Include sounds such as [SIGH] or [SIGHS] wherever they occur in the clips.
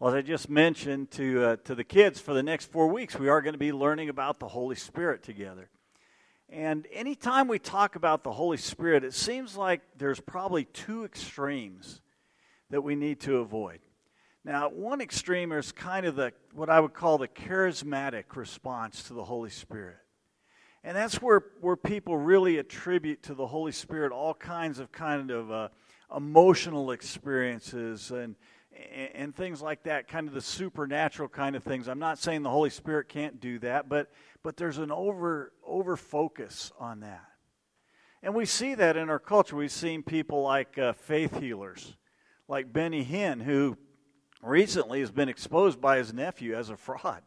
Well, as I just mentioned to, uh, to the kids, for the next four weeks, we are going to be learning about the Holy Spirit together. And anytime we talk about the Holy Spirit, it seems like there's probably two extremes that we need to avoid. Now, one extreme is kind of the what I would call the charismatic response to the Holy Spirit. And that's where, where people really attribute to the Holy Spirit all kinds of kind of uh, emotional experiences and and, and things like that, kind of the supernatural kind of things. I'm not saying the Holy Spirit can't do that, but but there's an over over focus on that. And we see that in our culture. We've seen people like uh, faith healers, like Benny Hinn, who recently has been exposed by his nephew as a fraud.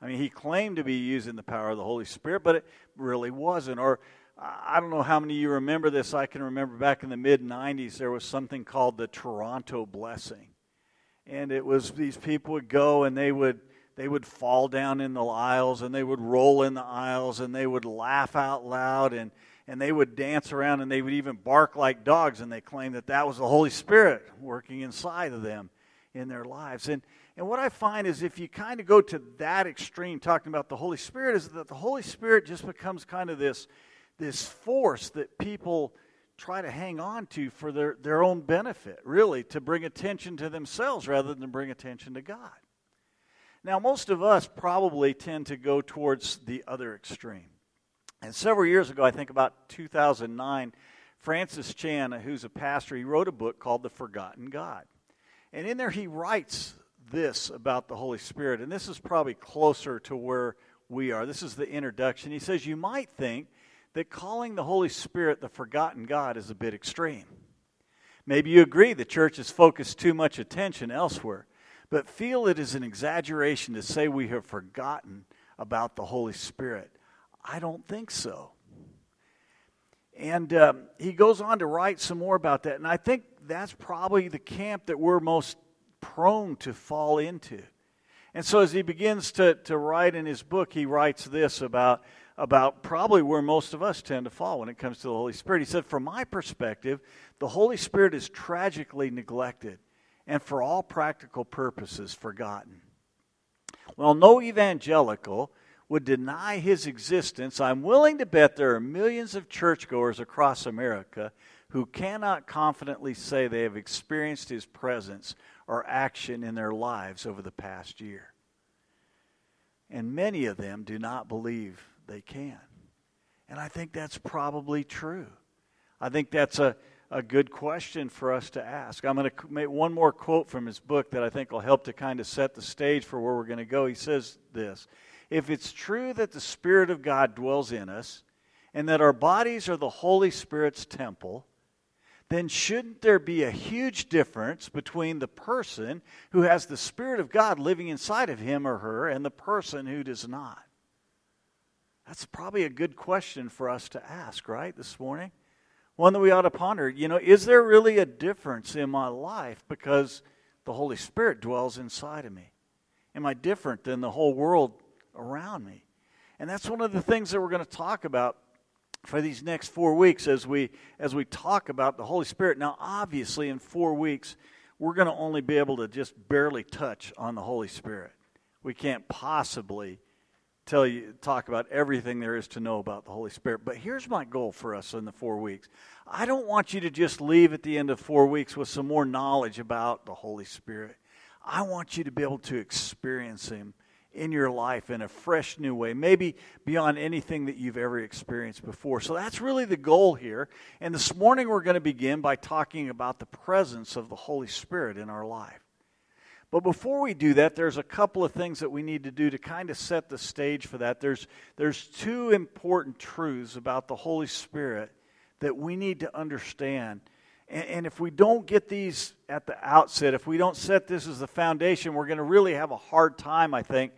I mean, he claimed to be using the power of the Holy Spirit, but it really wasn't. Or I don't know how many of you remember this. I can remember back in the mid 90s, there was something called the Toronto Blessing and it was these people would go and they would they would fall down in the aisles and they would roll in the aisles and they would laugh out loud and and they would dance around and they would even bark like dogs and they claimed that that was the holy spirit working inside of them in their lives. And and what i find is if you kind of go to that extreme talking about the holy spirit is that the holy spirit just becomes kind of this this force that people try to hang on to for their, their own benefit, really, to bring attention to themselves rather than bring attention to God. Now, most of us probably tend to go towards the other extreme. And several years ago, I think about 2009, Francis Chan, who's a pastor, he wrote a book called The Forgotten God. And in there, he writes this about the Holy Spirit. And this is probably closer to where we are. This is the introduction. He says, You might think that calling the Holy Spirit the forgotten God is a bit extreme. Maybe you agree the church has focused too much attention elsewhere, but feel it is an exaggeration to say we have forgotten about the Holy Spirit. I don't think so. And um, he goes on to write some more about that. And I think that's probably the camp that we're most prone to fall into. And so as he begins to, to write in his book, he writes this about about probably where most of us tend to fall when it comes to the Holy Spirit. He said, From my perspective, the Holy Spirit is tragically neglected and for all practical purposes forgotten. Well, no evangelical would deny his existence. I'm willing to bet there are millions of churchgoers across America who cannot confidently say they have experienced his presence or action in their lives over the past year. And many of them do not believe they can. And I think that's probably true. I think that's a, a good question for us to ask. I'm going to make one more quote from his book that I think will help to kind of set the stage for where we're going to go. He says this If it's true that the Spirit of God dwells in us and that our bodies are the Holy Spirit's temple, then shouldn't there be a huge difference between the person who has the Spirit of God living inside of him or her and the person who does not? That's probably a good question for us to ask, right, this morning? One that we ought to ponder. You know, is there really a difference in my life because the Holy Spirit dwells inside of me? Am I different than the whole world around me? And that's one of the things that we're going to talk about for these next four weeks as we as we talk about the Holy Spirit. Now, obviously, in four weeks, we're going to only be able to just barely touch on the Holy Spirit. We can't possibly tell you talk about everything there is to know about the Holy Spirit. But here's my goal for us in the 4 weeks. I don't want you to just leave at the end of 4 weeks with some more knowledge about the Holy Spirit. I want you to be able to experience him in your life in a fresh new way, maybe beyond anything that you've ever experienced before. So that's really the goal here. And this morning we're going to begin by talking about the presence of the Holy Spirit in our life. But before we do that, there's a couple of things that we need to do to kind of set the stage for that. There's, there's two important truths about the Holy Spirit that we need to understand. And, and if we don't get these at the outset, if we don't set this as the foundation, we're going to really have a hard time, I think,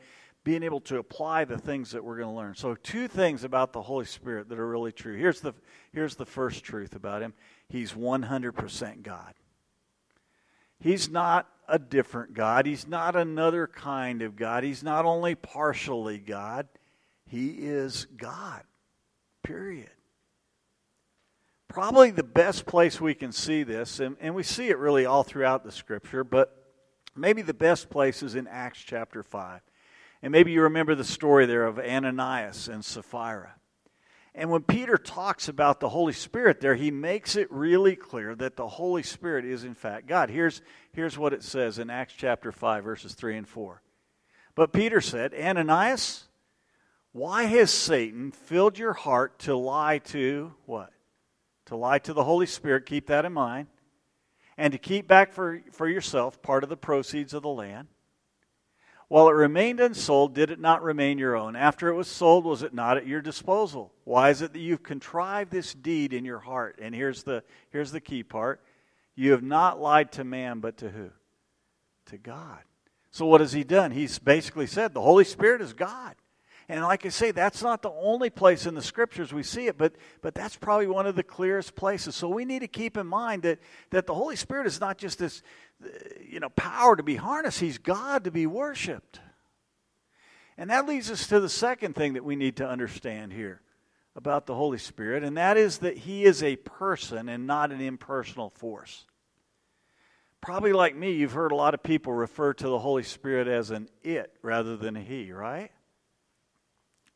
being able to apply the things that we're going to learn. So, two things about the Holy Spirit that are really true. Here's the, here's the first truth about Him He's 100% God. He's not a different God. He's not another kind of God. He's not only partially God, He is God. Period. Probably the best place we can see this, and, and we see it really all throughout the Scripture, but Maybe the best place is in Acts chapter 5. And maybe you remember the story there of Ananias and Sapphira. And when Peter talks about the Holy Spirit there, he makes it really clear that the Holy Spirit is in fact God. Here's, here's what it says in Acts chapter 5, verses 3 and 4. But Peter said, Ananias, why has Satan filled your heart to lie to what? To lie to the Holy Spirit, keep that in mind, and to keep back for, for yourself part of the proceeds of the land? While it remained unsold, did it not remain your own? After it was sold, was it not at your disposal? Why is it that you've contrived this deed in your heart? And here's the, here's the key part you have not lied to man, but to who? To God. So, what has he done? He's basically said the Holy Spirit is God. And like I say, that's not the only place in the scriptures we see it, but, but that's probably one of the clearest places. So we need to keep in mind that, that the Holy Spirit is not just this, uh, you know, power to be harnessed, He's God to be worshiped. And that leads us to the second thing that we need to understand here about the Holy Spirit, and that is that He is a person and not an impersonal force. Probably like me, you've heard a lot of people refer to the Holy Spirit as an it rather than a He, right?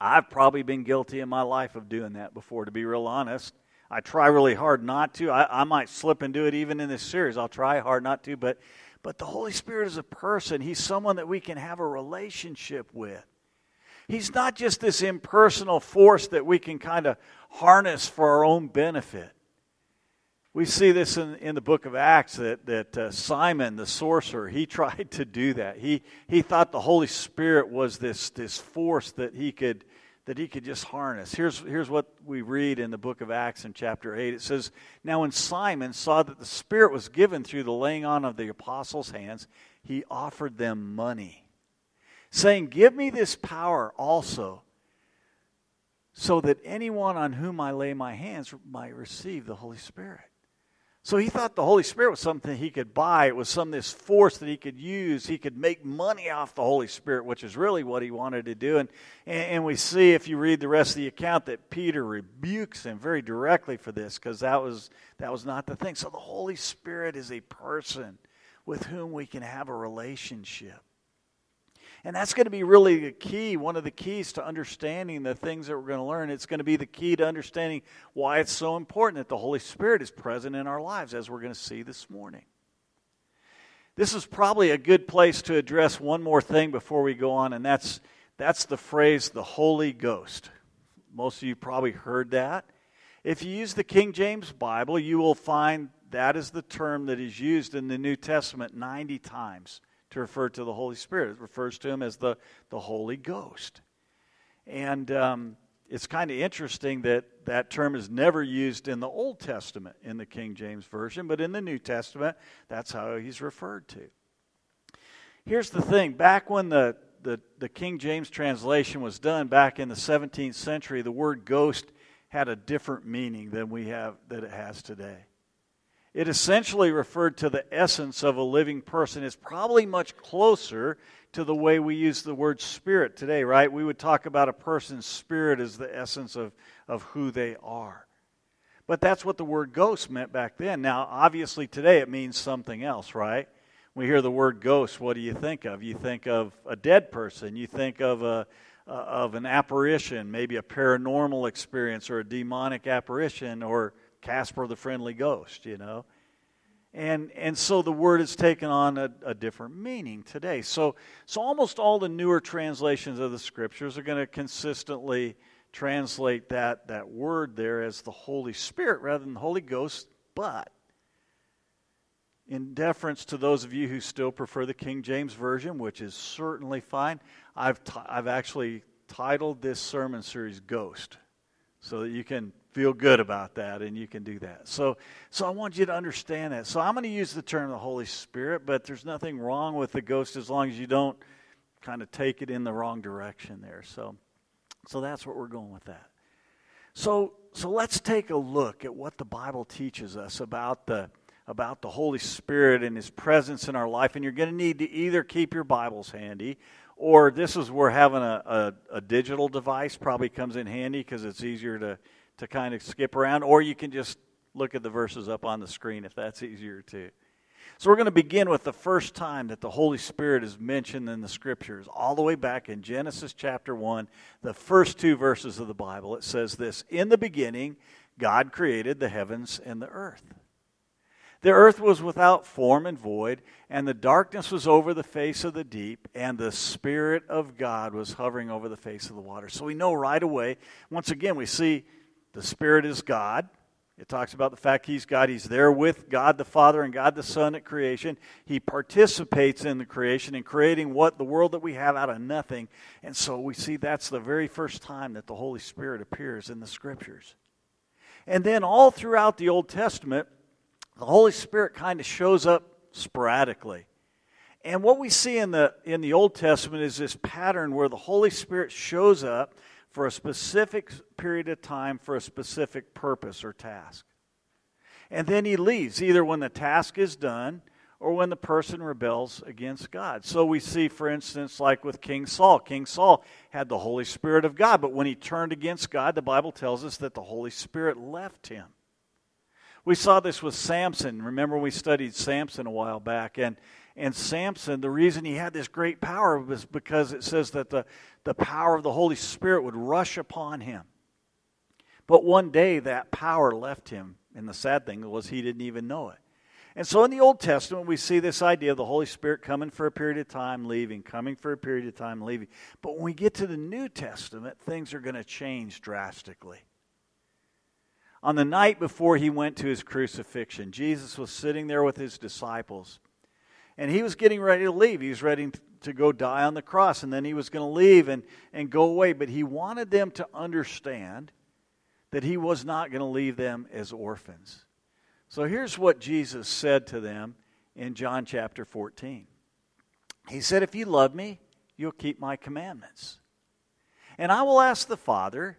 I've probably been guilty in my life of doing that before, to be real honest. I try really hard not to. I, I might slip and do it even in this series. I'll try hard not to, but but the Holy Spirit is a person. He's someone that we can have a relationship with. He's not just this impersonal force that we can kind of harness for our own benefit. We see this in, in the book of Acts that, that uh, Simon, the sorcerer, he [LAUGHS] tried to do that. He, he thought the Holy Spirit was this, this force that he could that he could just harness. Here's, here's what we read in the book of Acts in chapter 8. It says, Now when Simon saw that the Spirit was given through the laying on of the apostles' hands, he offered them money, saying, Give me this power also, so that anyone on whom I lay my hands might receive the Holy Spirit. So he thought the Holy Spirit was something he could buy. It was some this force that he could use. He could make money off the Holy Spirit, which is really what he wanted to do. And, and we see, if you read the rest of the account, that Peter rebukes him very directly for this because that was, that was not the thing. So the Holy Spirit is a person with whom we can have a relationship. And that's going to be really the key, one of the keys to understanding the things that we're going to learn. It's going to be the key to understanding why it's so important that the Holy Spirit is present in our lives, as we're going to see this morning. This is probably a good place to address one more thing before we go on, and that's, that's the phrase the Holy Ghost. Most of you probably heard that. If you use the King James Bible, you will find that is the term that is used in the New Testament 90 times to refer to the Holy Spirit. It refers to him as the, the Holy Ghost. And um, it's kind of interesting that that term is never used in the Old Testament in the King James Version, but in the New Testament, that's how he's referred to. Here's the thing back when the, the, the King James translation was done, back in the 17th century, the word ghost had a different meaning than we have that it has today. It essentially referred to the essence of a living person. It's probably much closer to the way we use the word spirit today, right? We would talk about a person's spirit as the essence of, of who they are. But that's what the word ghost meant back then. Now, obviously, today it means something else, right? We hear the word ghost, what do you think of? You think of a dead person. You think of a, of an apparition, maybe a paranormal experience or a demonic apparition or Casper the Friendly Ghost, you know. And, and so the word has taken on a, a, different meaning today. So, so almost all the newer translations of the scriptures are going to consistently translate that, that word there as the Holy Spirit rather than the Holy Ghost. But in deference to those of you who still prefer the King James Version, which is certainly fine, I've, t- I've actually titled this sermon series Ghost so that you can feel good about that and you can do that. So so I want you to understand that. So I'm going to use the term the Holy Spirit, but there's nothing wrong with the ghost as long as you don't kind of take it in the wrong direction there. So so that's what we're going with that. So so let's take a look at what the Bible teaches us about the about the Holy Spirit and His presence in our life. And you're going to need to either keep your Bibles handy or this is where having a, a, a digital device probably comes in handy because it's easier to, to kind of skip around, or you can just look at the verses up on the screen if that's easier too. So we're going to begin with the first time that the Holy Spirit is mentioned in the scriptures, all the way back in Genesis chapter 1, the first two verses of the Bible. It says this In the beginning, God created the heavens and the earth. The earth was without form and void, and the darkness was over the face of the deep, and the Spirit of God was hovering over the face of the water. So we know right away, once again, we see the Spirit is God. It talks about the fact He's God. He's there with God the Father and God the Son at creation. He participates in the creation and creating what the world that we have out of nothing. And so we see that's the very first time that the Holy Spirit appears in the Scriptures. And then all throughout the Old Testament, the Holy Spirit kind of shows up sporadically. And what we see in the, in the Old Testament is this pattern where the Holy Spirit shows up for a specific period of time for a specific purpose or task. And then he leaves, either when the task is done or when the person rebels against God. So we see, for instance, like with King Saul. King Saul had the Holy Spirit of God, but when he turned against God, the Bible tells us that the Holy Spirit left him. We saw this with Samson. Remember, we studied Samson a while back. And, and Samson, the reason he had this great power was because it says that the, the power of the Holy Spirit would rush upon him. But one day that power left him. And the sad thing was he didn't even know it. And so in the Old Testament, we see this idea of the Holy Spirit coming for a period of time, leaving, coming for a period of time, leaving. But when we get to the New Testament, things are going to change drastically. On the night before he went to his crucifixion, Jesus was sitting there with his disciples. And he was getting ready to leave. He was ready to go die on the cross. And then he was going to leave and, and go away. But he wanted them to understand that he was not going to leave them as orphans. So here's what Jesus said to them in John chapter 14. He said, If you love me, you'll keep my commandments. And I will ask the Father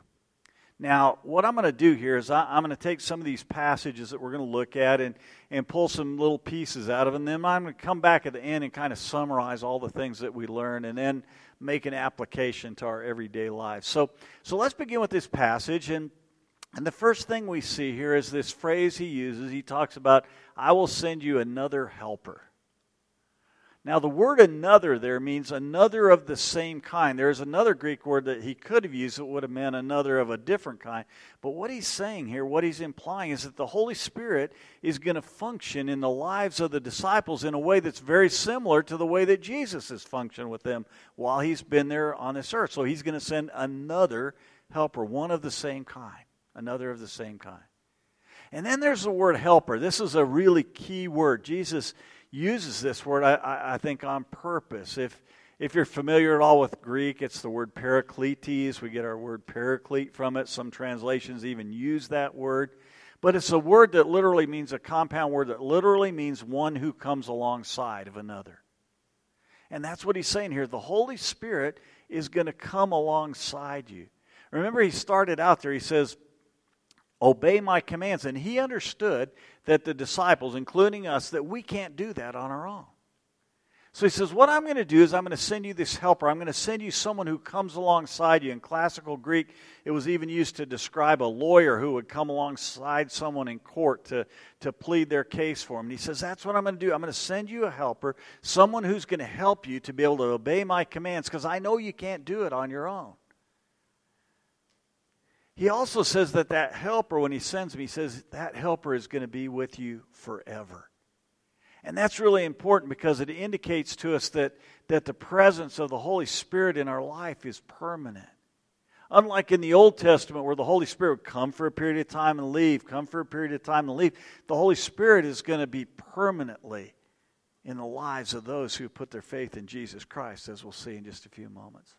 Now, what I'm going to do here is I, am going to take some of these passages that we're going to look at and, and pull some little pieces out of them. Then I'm going to come back at the end and kind of summarize all the things that we learn and then make an application to our everyday lives. So, so let's begin with this passage. And, and the first thing we see here is this phrase he uses. He talks about, I will send you another helper. Now, the word another there means another of the same kind. There's another Greek word that he could have used that would have meant another of a different kind. But what he's saying here, what he's implying, is that the Holy Spirit is going to function in the lives of the disciples in a way that's very similar to the way that Jesus has functioned with them while he's been there on this earth. So he's going to send another helper, one of the same kind, another of the same kind. And then there's the word helper. This is a really key word. Jesus uses this word, I, I, think, on purpose. If, if you're familiar at all with Greek, it's the word parakletos. We get our word paraclete from it. Some translations even use that word. But it's a word that literally means a compound word that literally means one who comes alongside of another. And that's what he's saying here. The Holy Spirit is going to come alongside you. Remember, he started out there, he says, Obey my commands. And he understood that the disciples, including us, that we can't do that on our own. So he says, What I'm going to do is I'm going to send you this helper. I'm going to send you someone who comes alongside you. In classical Greek, it was even used to describe a lawyer who would come alongside someone in court to, to plead their case for him. And he says, That's what I'm going to do. I'm going to send you a helper, someone who's going to help you to be able to obey my commands, because I know you can't do it on your own. He also says that that helper, when he sends me, he says that helper is going to be with you forever. And that's really important because it indicates to us that, that the presence of the Holy Spirit in our life is permanent. Unlike in the Old Testament, where the Holy Spirit would come for a period of time and leave, come for a period of time and leave, the Holy Spirit is going to be permanently in the lives of those who put their faith in Jesus Christ, as we'll see in just a few moments.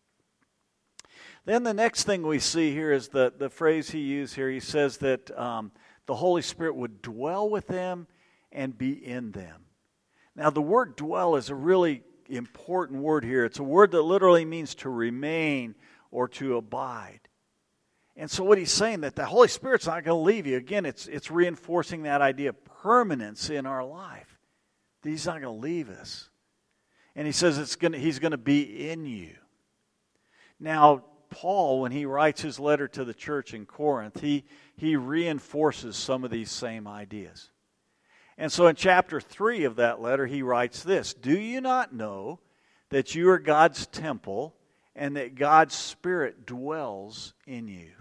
Then the next thing we see here is the, the phrase he used here. He says that um, the Holy Spirit would dwell with them and be in them. Now, the word dwell is a really important word here. It's a word that literally means to remain or to abide. And so what he's saying that the Holy Spirit's not going to leave you. Again, it's it's reinforcing that idea of permanence in our life. That he's not going to leave us. And he says it's to, he's going to be in you. Now, Paul, when he writes his letter to the church in Corinth, he, he reinforces some of these same ideas. And so in chapter 3 of that letter, he writes this Do you not know that you are God's temple and that God's Spirit dwells in you?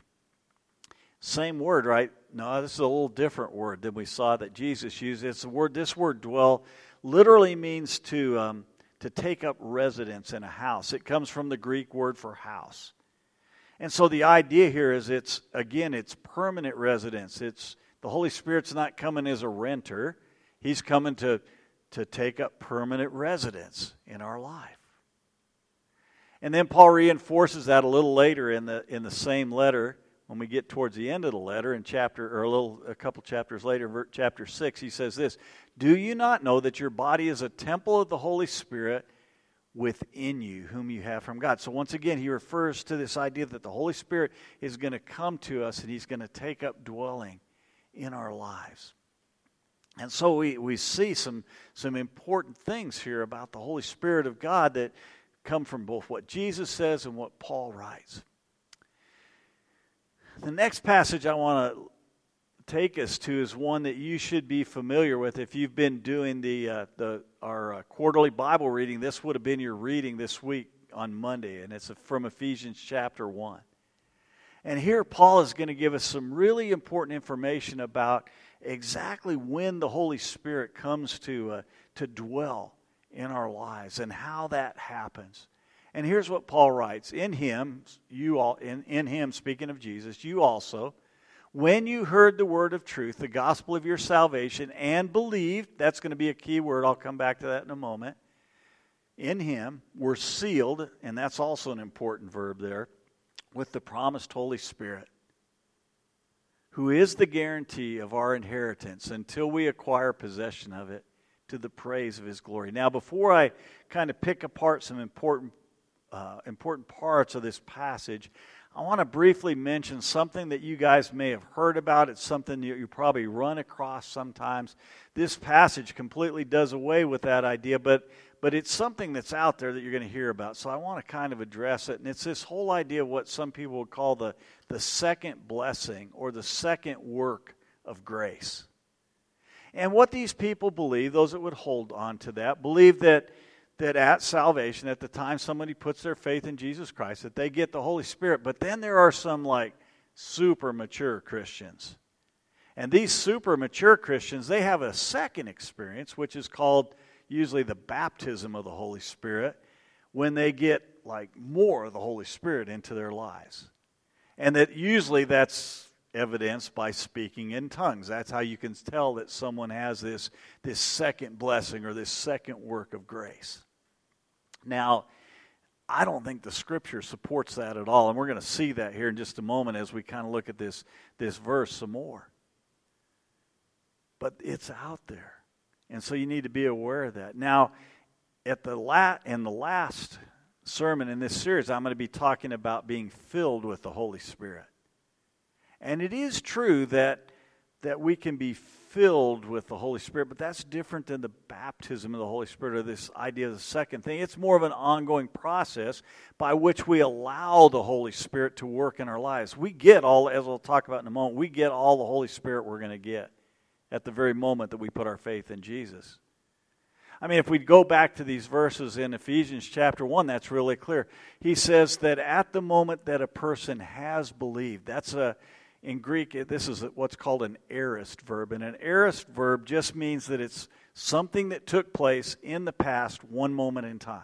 Same word, right? No, this is a little different word than we saw that Jesus used. It's the word. This word "dwell" literally means to um, to take up residence in a house. It comes from the Greek word for house. And so the idea here is it's, again, it's permanent residence. It's the Holy Spirit's not coming as a renter, He's coming to, to take up permanent residence in our life. And then Paul reinforces that a little later in the, in the same letter when we get towards the end of the letter in chapter or a little a couple chapters later chapter 6 he says this do you not know that your body is a temple of the holy spirit within you whom you have from god so once again he refers to this idea that the holy spirit is going to come to us and he's going to take up dwelling in our lives and so we, we see some, some important things here about the Holy Spirit of God that come from both what Jesus says and what Paul writes. The next passage I want to take us to is one that you should be familiar with if you've been doing the, uh, the our uh, quarterly Bible reading. This would have been your reading this week on Monday, and it's from Ephesians chapter 1. And here Paul is going to give us some really important information about exactly when the Holy Spirit comes to, uh, to dwell in our lives and how that happens. And here's what Paul writes In him, you all, in, in him, speaking of Jesus, you also, when you heard the word of truth, the gospel of your salvation, and believed, that's going to be a key word. I'll come back to that in a moment. In him were sealed, and that's also an important verb there, with the promised Holy Spirit, who is the guarantee of our inheritance until we acquire possession of it to the praise of his glory. Now, before I kind of pick apart some important uh, important parts of this passage, I want to briefly mention something that you guys may have heard about. It's something that you probably run across sometimes. This passage completely does away with that idea, but, but it's something that's out there that you're going to hear about. So I want to kind of address it. And it's this whole idea of what some people would call the, the second blessing or the second work of grace. And what these people believe, those that would hold on to that, believe that that at salvation, at the time somebody puts their faith in Jesus Christ, that they get the Holy Spirit. But then there are some like super mature Christians. And these super mature Christians, they have a second experience, which is called usually the baptism of the Holy Spirit, when they get like more of the Holy Spirit into their lives. And that usually that's evidenced by speaking in tongues. That's how you can tell that someone has this, this second blessing or this second work of grace. Now, I don't think the scripture supports that at all, and we're going to see that here in just a moment as we kind of look at this, this verse some more. But it's out there. And so you need to be aware of that. Now, at the la- in the last sermon in this series, I'm going to be talking about being filled with the Holy Spirit. And it is true that, that we can be filled with the Holy Spirit, but that's different than the baptism of the Holy Spirit or this idea of the second thing. It's more of an ongoing process by which we allow the Holy Spirit to work in our lives. We get all, as we'll talk about in a moment, we get all the Holy Spirit we're going to get at the very moment that we put our faith in Jesus. I mean, if we go back to these verses in Ephesians chapter 1, that's really clear. He says that at the moment that a person has believed, that's a in Greek, this is what's called an aorist verb. And an aorist verb just means that it's something that took place in the past, one moment in time.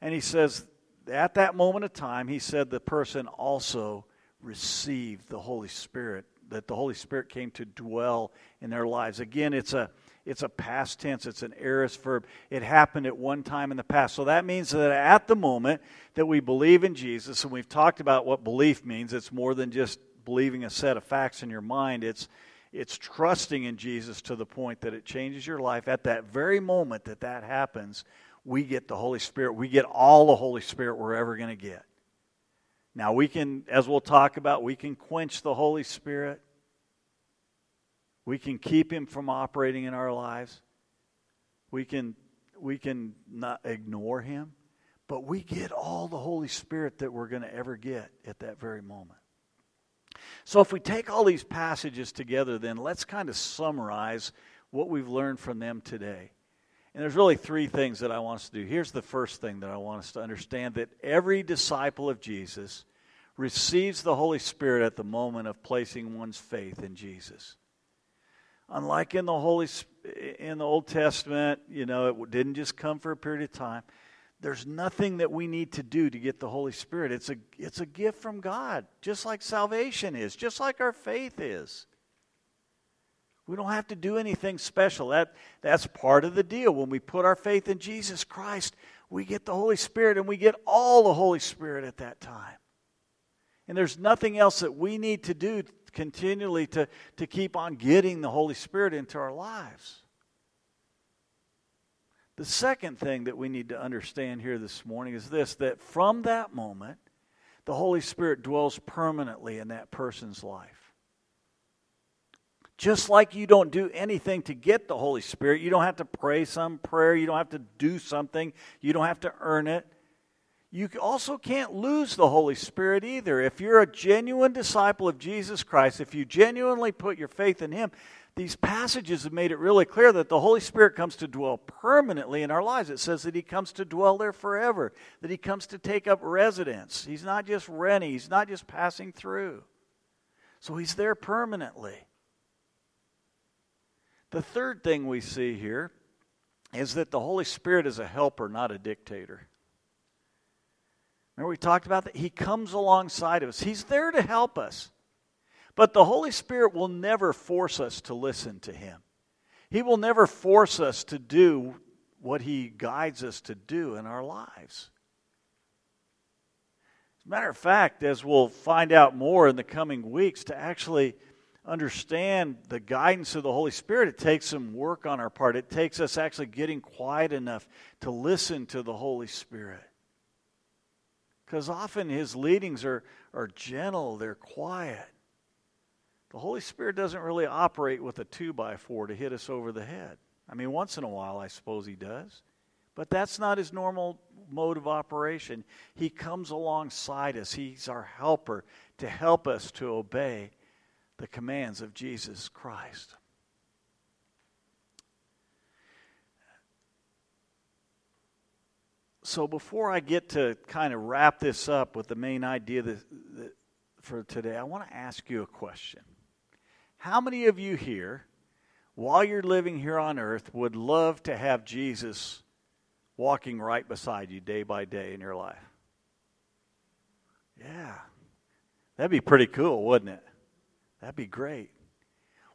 And he says, at that moment of time, he said the person also received the Holy Spirit, that the Holy Spirit came to dwell in their lives. Again, it's a it's a past tense, it's an aorist verb. It happened at one time in the past. So that means that at the moment that we believe in Jesus, and we've talked about what belief means, it's more than just believing a set of facts in your mind. It's it's trusting in Jesus to the point that it changes your life. At that very moment that that happens, we get the Holy Spirit. We get all the Holy Spirit we're ever going to get. Now, we can, as we'll talk about, we can quench the Holy Spirit. We can keep him from operating in our lives. We can, we can not ignore him. But we get all the Holy Spirit that we're going to ever get at that very moment. So, if we take all these passages together, then let's kind of summarize what we've learned from them today. And there's really three things that I want us to do. Here's the first thing that I want us to understand that every disciple of Jesus receives the Holy Spirit at the moment of placing one's faith in Jesus. Unlike in the Holy in the Old Testament, you know, it didn't just come for a period of time. There's nothing that we need to do to get the Holy Spirit. It's a it's a gift from God, just like salvation is, just like our faith is. We don't have to do anything special. That, that's part of the deal. When we put our faith in Jesus Christ, we get the Holy Spirit, and we get all the Holy Spirit at that time. And there's nothing else that we need to do continually to, to keep on getting the Holy Spirit into our lives. The second thing that we need to understand here this morning is this that from that moment, the Holy Spirit dwells permanently in that person's life. Just like you don't do anything to get the Holy Spirit, you don't have to pray some prayer, you don't have to do something, you don't have to earn it. You also can't lose the Holy Spirit either. If you're a genuine disciple of Jesus Christ, if you genuinely put your faith in Him, these passages have made it really clear that the Holy Spirit comes to dwell permanently in our lives. It says that He comes to dwell there forever, that He comes to take up residence. He's not just renting, He's not just passing through. So He's there permanently. The third thing we see here is that the Holy Spirit is a helper, not a dictator. Remember, we talked about that? He comes alongside of us, He's there to help us. But the Holy Spirit will never force us to listen to Him. He will never force us to do what He guides us to do in our lives. As a matter of fact, as we'll find out more in the coming weeks, to actually understand the guidance of the Holy Spirit, it takes some work on our part. It takes us actually getting quiet enough to listen to the Holy Spirit. Because often his leadings are, are gentle, they're quiet. The Holy Spirit doesn't really operate with a two by four to hit us over the head. I mean, once in a while, I suppose he does. But that's not his normal mode of operation. He comes alongside us, he's our helper to help us to obey the commands of Jesus Christ. So, before I get to kind of wrap this up with the main idea that, that for today, I want to ask you a question. How many of you here, while you're living here on earth, would love to have Jesus walking right beside you day by day in your life? Yeah. That'd be pretty cool, wouldn't it? That'd be great.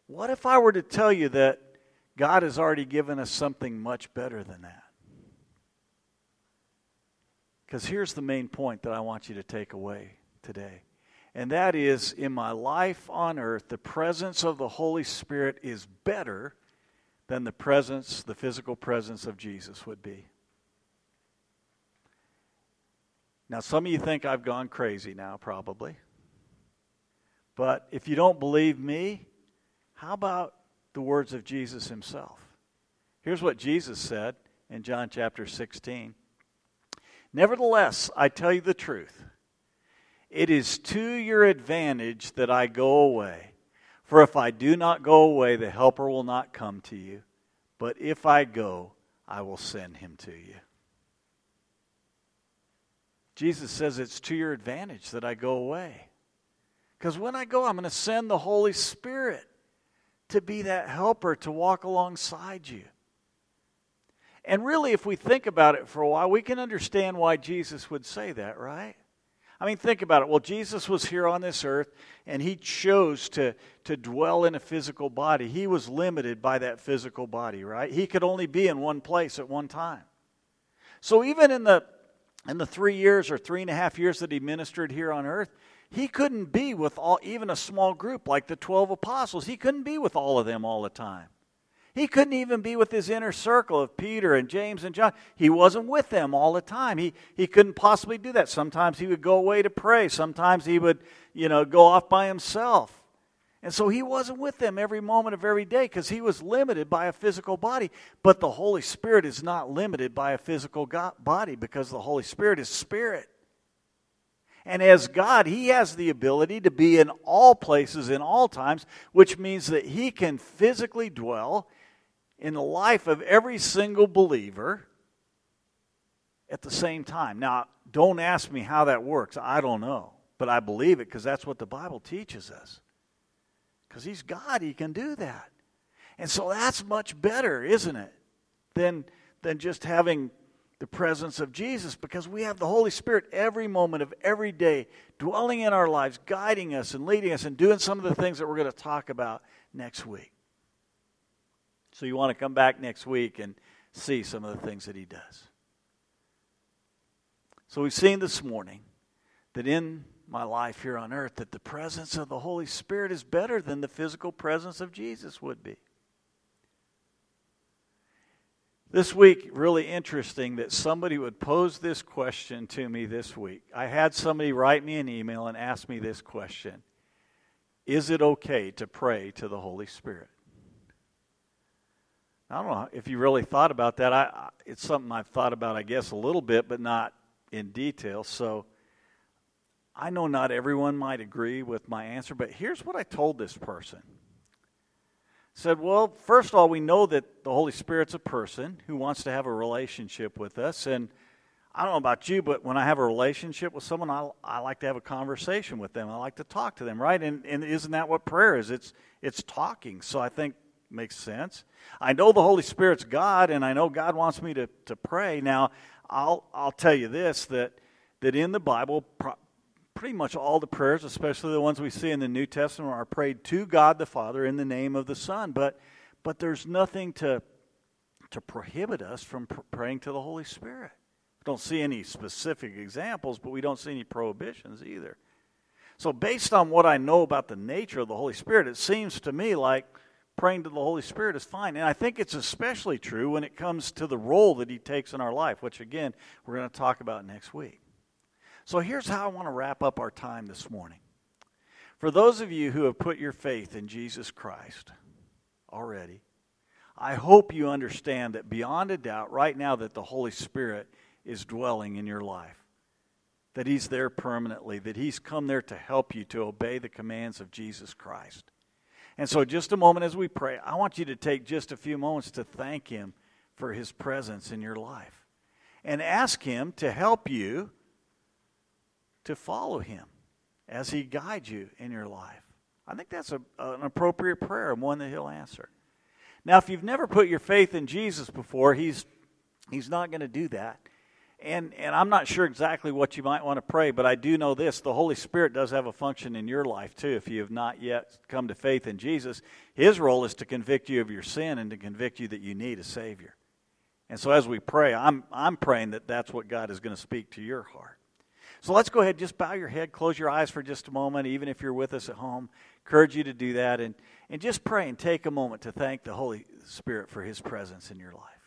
What if I were to tell you that God has already given us something much better than that? Because here's the main point that I want you to take away today. And that is in my life on earth, the presence of the Holy Spirit is better than the presence, the physical presence of Jesus would be. Now, some of you think I've gone crazy now, probably. But if you don't believe me, how about the words of Jesus himself? Here's what Jesus said in John chapter 16 Nevertheless, I tell you the truth. It is to your advantage that I go away. For if I do not go away, the Helper will not come to you. But if I go, I will send him to you. Jesus says it's to your advantage that I go away. Because when I go, I'm going to send the Holy Spirit to be that helper to walk alongside you. And really, if we think about it for a while, we can understand why Jesus would say that, right? I mean, think about it. Well, Jesus was here on this earth, and he chose to, to dwell in a physical body. He was limited by that physical body, right? He could only be in one place at one time. So even in the in the three years or three and a half years that he ministered here on earth, he couldn't be with all, even a small group like the 12 apostles. He couldn't be with all of them all the time. He couldn't even be with his inner circle of Peter and James and John. He wasn't with them all the time. He, he couldn't possibly do that. Sometimes he would go away to pray. Sometimes he would, you know, go off by himself. And so he wasn't with them every moment of every day because he was limited by a physical body. But the Holy Spirit is not limited by a physical body because the Holy Spirit is spirit. And as God, He has the ability to be in all places, in all times, which means that He can physically dwell in the life of every single believer at the same time. Now, don't ask me how that works. I don't know. But I believe it because that's what the Bible teaches us. Because He's God, He can do that. And so that's much better, isn't it? Than, than just having the presence of Jesus because we have the Holy Spirit every moment of every day dwelling in our lives, guiding us and leading us and doing some of the things that we're going to talk about next week. So you want to come back next week and see some of the things that he does. So we've seen this morning that in my life here on earth that the presence of the Holy Spirit is better than the physical presence of Jesus would be. This week, really interesting that somebody would pose this question to me this week. I had somebody write me an email and ask me this question Is it okay to pray to the Holy Spirit? I don't know if you really thought about that. I, it's something I've thought about, I guess, a little bit, but not in detail. So I know not everyone might agree with my answer, but here's what I told this person said, Well, first of all, we know that the Holy Spirit's a person who wants to have a relationship with us. And I don't know about you, but when I have a relationship with someone, I, I like to have a conversation with them. I like to talk to them, right? And, and isn't that what prayer is? It's, it's talking. So I think makes sense. I know the Holy Spirit's God, and I know God wants me to, to pray. Now, I'll, I'll tell you this that, that in the Bible, pretty much all the prayers, especially the ones we see in the New Testament, are prayed to God the Father in the name of the Son. But, but there's nothing to, to prohibit us from pr- praying to the Holy Spirit. We don't see any specific examples, but we don't see any prohibitions either. So, based on what I know about the nature of the Holy Spirit, it seems to me like praying to the Holy Spirit is fine. And I think it's especially true when it comes to the role that He takes in our life, which, again, we're going to talk about next week. So here's how I want to wrap up our time this morning. For those of you who have put your faith in Jesus Christ already, I hope you understand that beyond a doubt, right now, that the Holy Spirit is dwelling in your life. That He's there permanently, that He's come there to help you to obey the commands of Jesus Christ. And so, just a moment as we pray, I want you to take just a few moments to thank Him for His presence in your life and ask Him to help you to follow him as he guides you in your life. I think that's a, an appropriate prayer and one that he'll answer. Now, if you've never put your faith in Jesus before, he's, he's not going to do that. And, and I'm not sure exactly what you might want to pray, but I do know this the Holy Spirit does have a function in your life too. If you have not yet come to faith in Jesus, His role is to convict you of your sin and to convict you that you need a Savior. And so as we pray, I'm, I'm praying that that's what God is going to speak to your heart. So let's go ahead, just bow your head, close your eyes for just a moment, even if you're with us at home. Encourage you to do that and, and just pray and take a moment to thank the Holy Spirit for his presence in your life.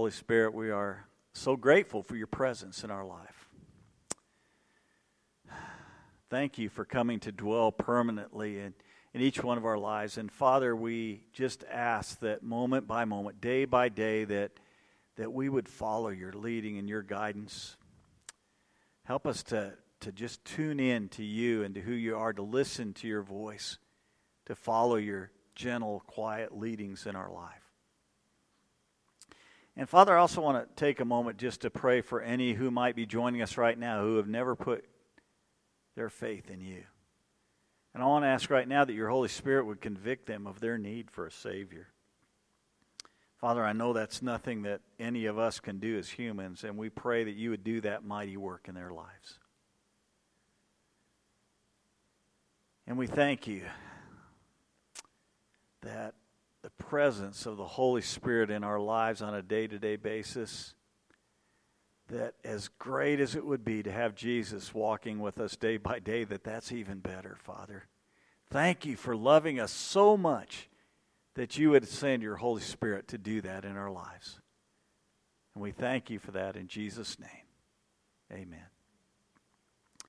Holy Spirit, we are so grateful for your presence in our life. [SIGHS] Thank you for coming to dwell permanently in, in each one of our lives. And Father, we just ask that moment by moment, day by day, that, that we would follow your leading and your guidance. Help us to, to just tune in to you and to who you are, to listen to your voice, to follow your gentle, quiet leadings in our life. And Father, I also want to take a moment just to pray for any who might be joining us right now who have never put their faith in you. And I want to ask right now that your Holy Spirit would convict them of their need for a Savior. Father, I know that's nothing that any of us can do as humans, and we pray that you would do that mighty work in their lives. And we thank you that the presence of the Holy Spirit in our lives on a day to day basis, that as great as it would be to have Jesus walking with us day by day, that that's even better, Father. Thank you for loving us so much that you would send your Holy Spirit to do that in our lives. And we thank you for that in Jesus' name. Amen.